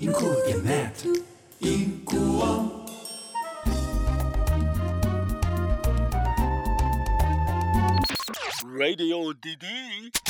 including that equal. Radio DD.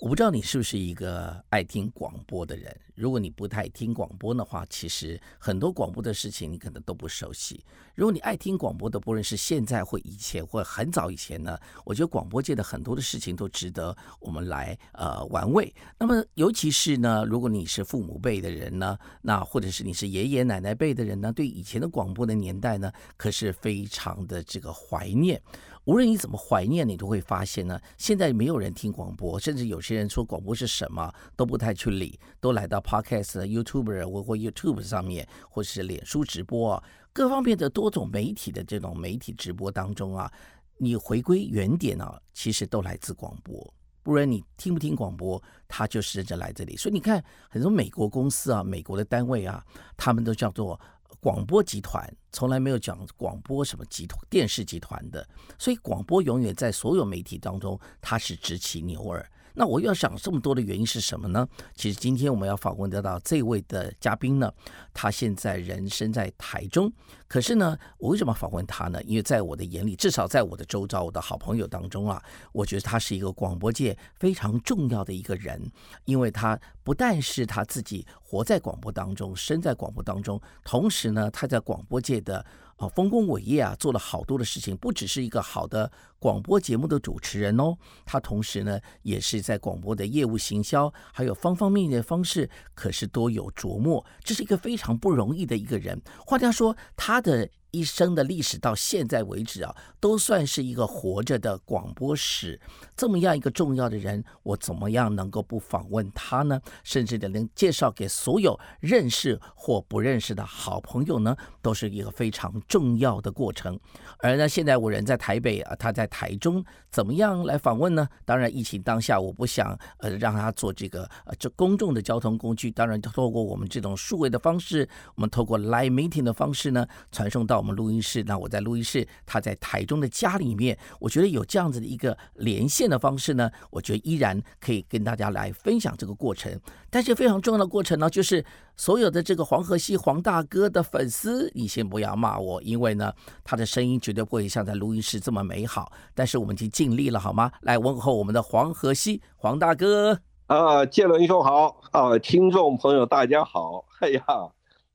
我不知道你是不是一个爱听广播的人。如果你不太听广播的话，其实很多广播的事情你可能都不熟悉。如果你爱听广播的，不论是现在或以前或很早以前呢，我觉得广播界的很多的事情都值得我们来呃玩味。那么尤其是呢，如果你是父母辈的人呢，那或者是你是爷爷奶奶辈的人呢，对以前的广播的年代呢，可是非常的这个怀念。无论你怎么怀念，你都会发现呢，现在没有人听广播，甚至有些人说广播是什么都不太去理，都来到 Podcast、YouTube 或或 YouTube 上面，或是脸书直播，各方面的多种媒体的这种媒体直播当中啊，你回归原点啊，其实都来自广播。不然你听不听广播，它就是着来这里。所以你看，很多美国公司啊，美国的单位啊，他们都叫做。广播集团从来没有讲广播什么集团、电视集团的，所以广播永远在所有媒体当中，它是直起牛耳。那我要想这么多的原因是什么呢？其实今天我们要访问得到这位的嘉宾呢，他现在人生在台中，可是呢，我为什么访问他呢？因为在我的眼里，至少在我的周遭、我的好朋友当中啊，我觉得他是一个广播界非常重要的一个人，因为他不但是他自己活在广播当中、生在广播当中，同时呢，他在广播界的。啊，丰功伟业啊，做了好多的事情，不只是一个好的广播节目的主持人哦，他同时呢，也是在广播的业务行销，还有方方面面的方式，可是多有琢磨，这是一个非常不容易的一个人。换句话说，他的。一生的历史到现在为止啊，都算是一个活着的广播史。这么样一个重要的人，我怎么样能够不访问他呢？甚至的能介绍给所有认识或不认识的好朋友呢，都是一个非常重要的过程。而呢，现在我人在台北啊，他在台中，怎么样来访问呢？当然，疫情当下，我不想呃让他做这个呃这公众的交通工具。当然，透过我们这种数位的方式，我们透过 live meeting 的方式呢，传送到。我们录音室，那我在录音室，他在台中的家里面，我觉得有这样子的一个连线的方式呢，我觉得依然可以跟大家来分享这个过程。但是非常重要的过程呢，就是所有的这个黄河西黄大哥的粉丝，你先不要骂我，因为呢，他的声音绝对不会像在录音室这么美好。但是我们已经尽力了，好吗？来问候我们的黄河西黄大哥啊，建伦兄好啊，听众朋友大家好，哎呀，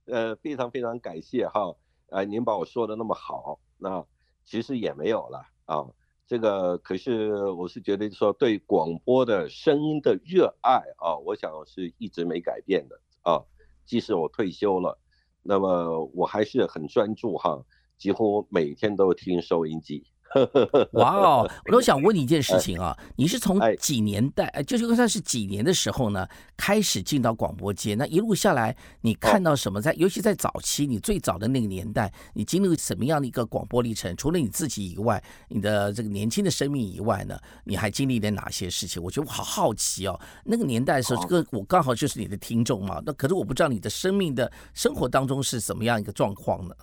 呃，非常非常感谢哈。哎，您把我说的那么好，那其实也没有了啊。这个可是我是觉得说对广播的声音的热爱啊，我想是一直没改变的啊。即使我退休了，那么我还是很专注哈，几乎每天都听收音机。哇哦！我都想问你一件事情啊，你是从几年代，就是算是几年的时候呢，开始进到广播界？那一路下来，你看到什么？在尤其在早期，你最早的那个年代，你经历什么样的一个广播历程？除了你自己以外，你的这个年轻的生命以外呢，你还经历了哪些事情？我觉得我好好奇哦。那个年代的时候，这个我刚好就是你的听众嘛。那可是我不知道你的生命的生活当中是怎么样一个状况呢？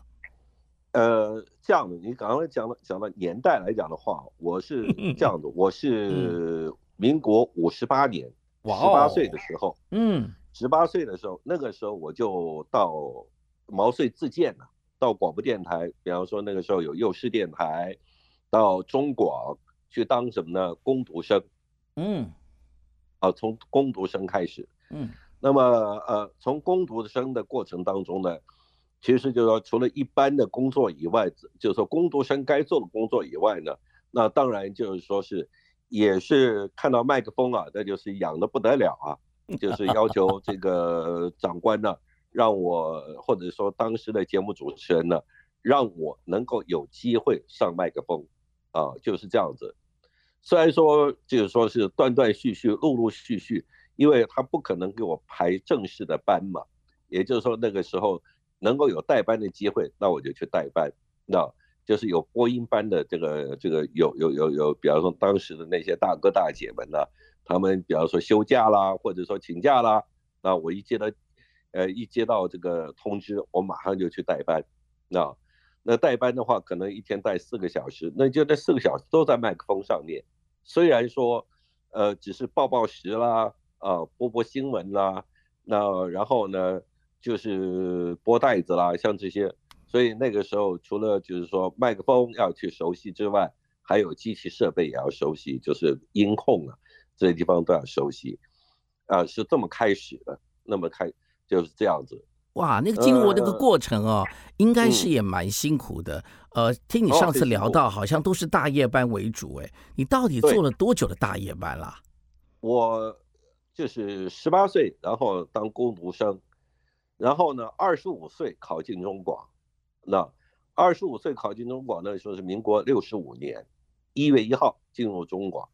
呃，这样的，你刚刚讲了讲了年代来讲的话，我是这样的，我是民国五十八年，十八岁的时候，嗯，十八岁的时候，那个时候我就到毛遂自荐了，到广播电台，比方说那个时候有幼师电台，到中广去当什么呢？攻读生，嗯，啊，从攻读生开始，嗯，那么呃，从攻读生的过程当中呢。其实就是说，除了一般的工作以外，就是说工读生该做的工作以外呢，那当然就是说是，也是看到麦克风啊，那就是痒的不得了啊，就是要求这个长官呢，让我或者说当时的节目主持人呢，让我能够有机会上麦克风，啊，就是这样子。虽然说就是说是断断续续、陆陆续续，因为他不可能给我排正式的班嘛，也就是说那个时候。能够有代班的机会，那我就去代班。那就是有播音班的这个这个有有有有，比方说当时的那些大哥大姐们呢，他们比方说休假啦，或者说请假啦，那我一接到，呃一接到这个通知，我马上就去代班。那那代班的话，可能一天带四个小时，那就那四个小时都在麦克风上面。虽然说，呃，只是报报时啦，啊，播播新闻啦。那然后呢，就是拨带子啦，像这些。所以那个时候，除了就是说麦克风要去熟悉之外，还有机器设备也要熟悉，就是音控啊这些地方都要熟悉。啊，是这么开始的，那么开就是这样子。哇，那个经过那个过程哦，应该是也蛮辛苦的。呃，听你上次聊到，好像都是大夜班为主，哎，你到底做了多久的大夜班啦？我就是十八岁，然后当工读生，然后呢，二十五岁考进中广。那二十五岁考进中广，那时候是民国六十五年一月一号进入中广，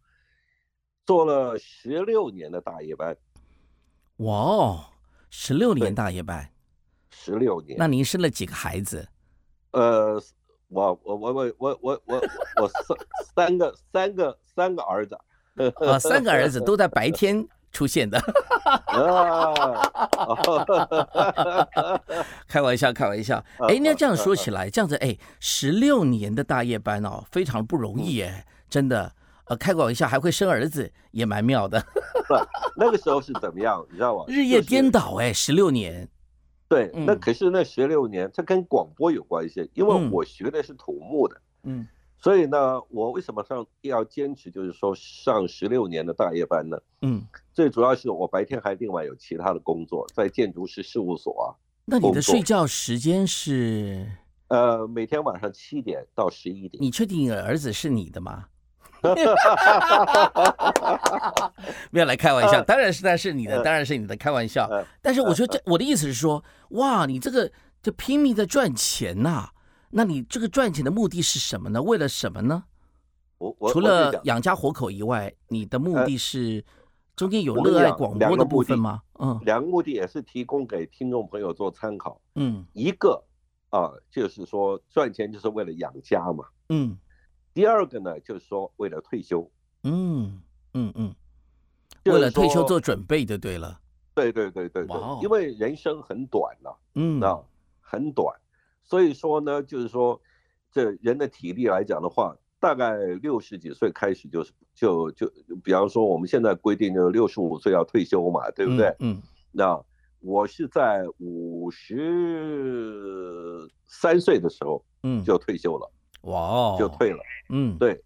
做了十六年的大夜班。哇哦，十六年大夜班，十六年。那您生了几个孩子？呃，我我我我我我我我三三个三个三个儿子。啊，三个儿子都在白天。出现的，开玩笑，开玩笑。哎，那这样说起来，这样子，哎，十六年的大夜班哦，非常不容易哎，真的。呃，开个玩笑，还会生儿子，也蛮妙的。不，那个时候是怎么样，你知道吗？日夜颠倒哎，十六年。对，那可是那十六年，它跟广播有关系，因为我学的是土木的。嗯。所以呢，我为什么上要坚持，就是说上十六年的大夜班呢？嗯，最主要是我白天还另外有其他的工作，在建筑师事务所啊。那你的睡觉时间是？呃，每天晚上七点到十一点。你确定儿子是你的吗？没有来开玩笑，当然是他是你的，当然是你的，开玩笑。但是我觉得这我的意思是说，哇，你这个就拼命的赚钱呐。那你这个赚钱的目的是什么呢？为了什么呢？我我除了养家活口以外，你的目的是中间有热爱广播的部分吗？嗯，两个目的也是提供给听众朋友做参考。嗯，一个啊，就是说赚钱就是为了养家嘛。嗯，第二个呢，就是说为了退休。嗯嗯嗯，为了退休做准备就对了。对对对对对，因为人生很短了。嗯，那很短。所以说呢，就是说，这人的体力来讲的话，大概六十几岁开始就是就就，比方说我们现在规定就六十五岁要退休嘛，对不对？嗯。那我是在五十三岁的时候，嗯，就退休了。哇哦。就退了。嗯。对。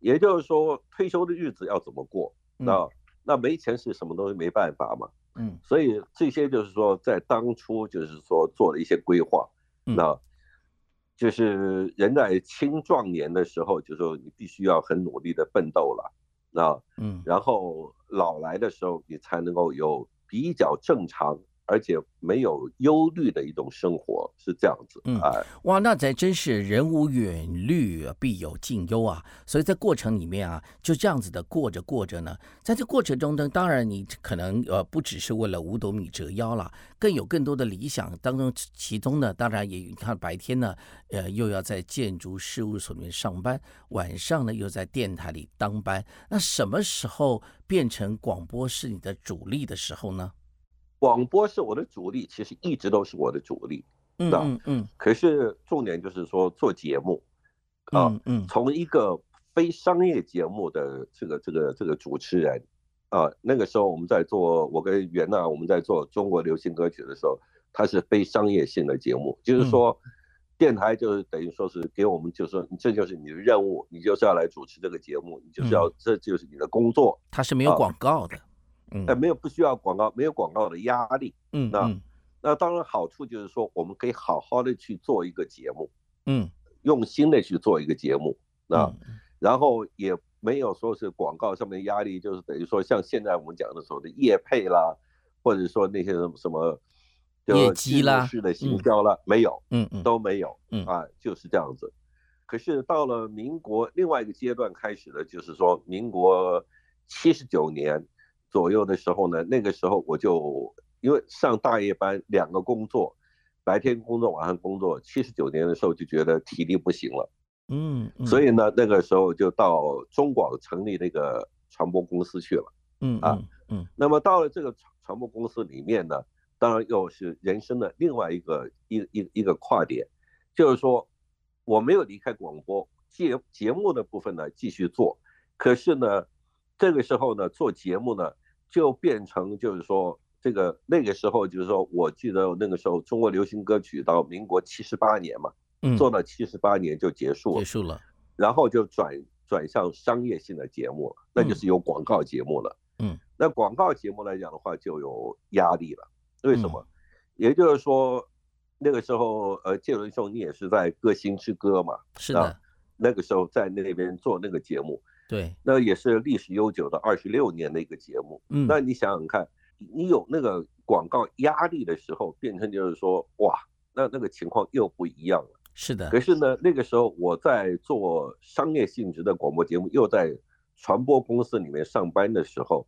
也就是说，退休的日子要怎么过？那那没钱是什么东西没办法嘛。嗯。所以这些就是说，在当初就是说做了一些规划。那，就是人在青壮年的时候，就说你必须要很努力的奋斗了，那嗯，然后老来的时候，你才能够有比较正常。而且没有忧虑的一种生活是这样子，嗯，哎，哇，那才真是人无远虑，必有近忧啊！所以在过程里面啊，就这样子的过着过着呢，在这过程中呢，当然你可能呃不只是为了五斗米折腰了，更有更多的理想当中，其中呢，当然也你看白天呢，呃，又要在建筑事务所里面上班，晚上呢又在电台里当班，那什么时候变成广播是你的主力的时候呢？广播是我的主力，其实一直都是我的主力，嗯嗯嗯。可是重点就是说做节目，啊嗯，从一个非商业节目的这个这个这个主持人，啊，那个时候我们在做，我跟袁娜我们在做中国流行歌曲的时候，它是非商业性的节目，就是说电台就是等于说是给我们，就是说这就是你的任务，你就是要来主持这个节目，你就是要这就是你的工作，它是没有广告的。哎，没有不需要广告，没有广告的压力。嗯，那那当然好处就是说，我们可以好好的去做一个节目，嗯，用心的去做一个节目，那然后也没有说是广告上面的压力，就是等于说像现在我们讲的所谓的业配啦，或者说那些什么什么业绩啦式的行销啦，没有，嗯嗯，都没有，嗯啊，就是这样子。可是到了民国另外一个阶段开始的，就是说民国七十九年。左右的时候呢，那个时候我就因为上大夜班，两个工作，白天工作，晚上工作。七十九年的时候就觉得体力不行了，嗯，所以呢，那个时候就到中广成立那个传播公司去了，嗯啊，嗯。那么到了这个传传播公司里面呢，当然又是人生的另外一个一一一个跨点，就是说我没有离开广播节节目的部分呢继续做，可是呢，这个时候呢做节目呢。就变成就是说，这个那个时候就是说，我记得那个时候中国流行歌曲到民国七十八年嘛，做到七十八年就结束了，结束了，然后就转转向商业性的节目，那就是有广告节目了。嗯，那广告节目来讲的话，就有压力了。为什么？也就是说，那个时候，呃，建伦兄你也是在《歌星之歌》嘛，是的，那个时候在那边做那个节目，对，那也是历史悠久的二十六年的一个节目。嗯，那你想想看。你有那个广告压力的时候，变成就是说，哇，那那个情况又不一样了。是的。可是呢，那个时候我在做商业性质的广播节目，又在传播公司里面上班的时候，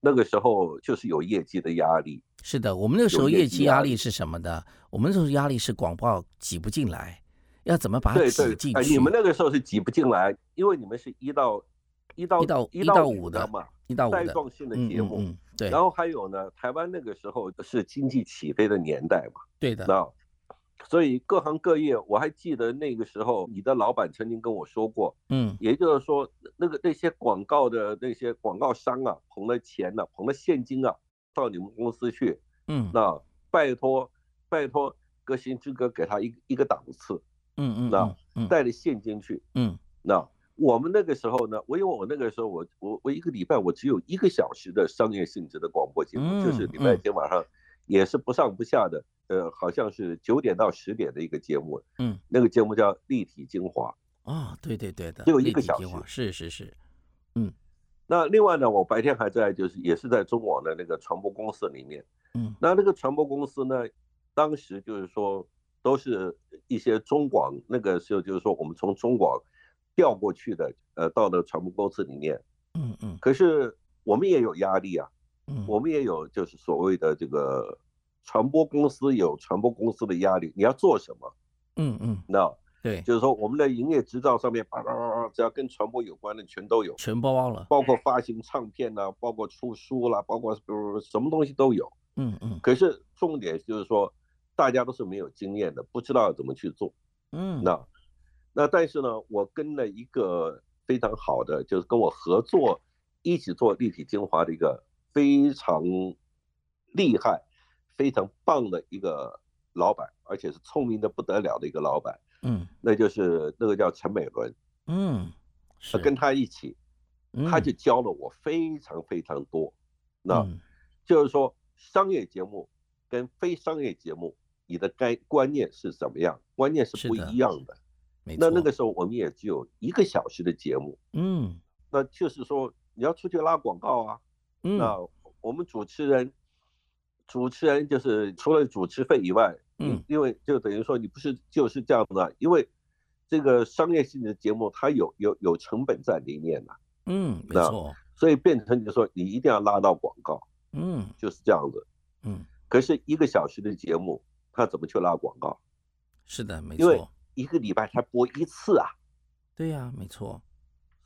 那个时候就是有业绩的压力。是的，我们那个时候业绩压力是什么的？我们那时候压力是广告挤不进来，要怎么把它挤进去？你们那个时候是挤不进来，因为你们是一到一到一到一到五的嘛。一到五带状性的节目，对。然后还有呢，台湾那个时候是经济起飞的年代嘛，对的。那所以各行各业，我还记得那个时候，你的老板曾经跟我说过，嗯，也就是说，那个那些广告的那些广告商啊，捧了钱呢，捧了现金啊，到你们公司去，嗯，那拜托拜托，歌星之歌给他一一个档次，嗯嗯，那带着现金去，嗯，那。我们那个时候呢，我因为我那个时候我我我一个礼拜我只有一个小时的商业性质的广播节目，就是礼拜天晚上，也是不上不下的，呃，好像是九点到十点的一个节目，嗯，那个节目叫立体精华。啊，对对对的，只有一个小时，是是是，嗯，那另外呢，我白天还在就是也是在中广的那个传播公司里面，嗯，那那个传播公司呢，当时就是说都是一些中广那个时候就是说我们从中广。调过去的，呃，到了传播公司里面，嗯嗯，可是我们也有压力啊，嗯，我们也有就是所谓的这个传播公司有传播公司的压力，你要做什么？嗯嗯，那对，就是说我们的营业执照上面叭叭叭叭，只要跟传播有关的全都有，全包包了，包括发行唱片呐，包括出书啦，包括不什么东西都有，嗯嗯，可是重点就是说大家都是没有经验的，不知道怎么去做，嗯，那。那但是呢，我跟了一个非常好的，就是跟我合作一起做立体精华的一个非常厉害、非常棒的一个老板，而且是聪明的不得了的一个老板。嗯，那就是那个叫陈美伦。嗯，是跟他一起，他就教了我非常非常多。那就是说，商业节目跟非商业节目，你的该观念是怎么样？观念是不一样的。那那个时候我们也只有一个小时的节目，嗯，那就是说你要出去拉广告啊，嗯，那我们主持人，主持人就是除了主持费以外，嗯，因为就等于说你不是就是这样的，因为这个商业性的节目它有有有成本在里面的，嗯，没。错，所以变成你说你一定要拉到广告，嗯，就是这样子，嗯，可是一个小时的节目，他怎么去拉广告？是的，没错。一个礼拜才播一次啊，对呀，没错。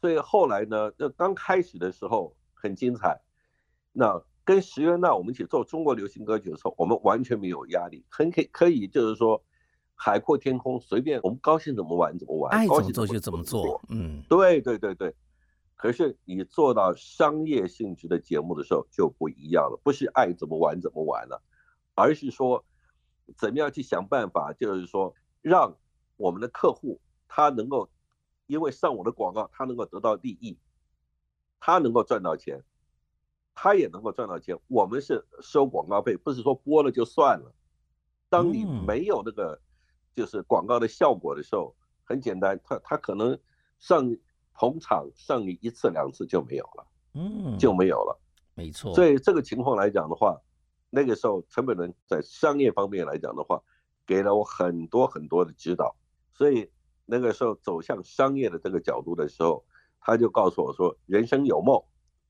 所以后来呢，那刚开始的时候很精彩。那跟石原娜我们一起做中国流行歌曲的时候，我们完全没有压力，很可可以就是说海阔天空，随便我们高兴怎么玩怎么玩，爱怎么做就怎么做。嗯，对对对对。可是你做到商业性质的节目的时候就不一样了，不是爱怎么玩怎么玩了，而是说怎么样去想办法，就是说让。我们的客户他能够，因为上我的广告，他能够得到利益，他能够赚到钱，他也能够赚到钱。我们是收广告费，不是说播了就算了。当你没有那个就是广告的效果的时候，很简单，他他可能上捧场上你一次两次就没有了，嗯，就没有了。没错。所以这个情况来讲的话，那个时候陈本伦在商业方面来讲的话，给了我很多很多的指导。所以那个时候走向商业的这个角度的时候，他就告诉我说：“人生有梦，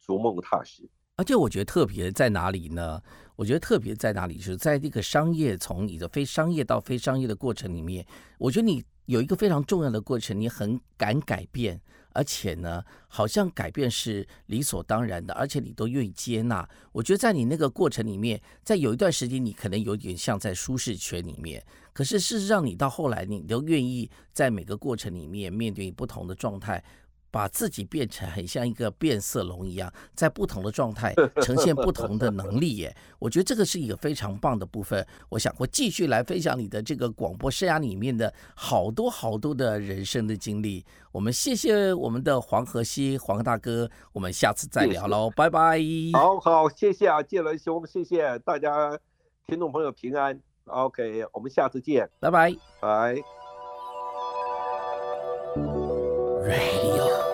逐梦踏实。”而且我觉得特别在哪里呢？我觉得特别在哪里，是在这个商业从你的非商业到非商业的过程里面，我觉得你有一个非常重要的过程，你很敢改变。而且呢，好像改变是理所当然的，而且你都愿意接纳。我觉得在你那个过程里面，在有一段时间，你可能有点像在舒适圈里面。可是事实上，你到后来，你都愿意在每个过程里面面对不同的状态，把自己变成很像一个变色龙一样，在不同的状态 呈现不同的能力耶。我觉得这个是一个非常棒的部分。我想会继续来分享你的这个广播生涯里面的好多好多的人生的经历。我们谢谢我们的黄河西黄大哥，我们下次再聊喽，拜拜。好好，谢谢啊，建伦兄，谢谢大家听众朋友平安。OK，我们下次见，拜拜，拜。Radio.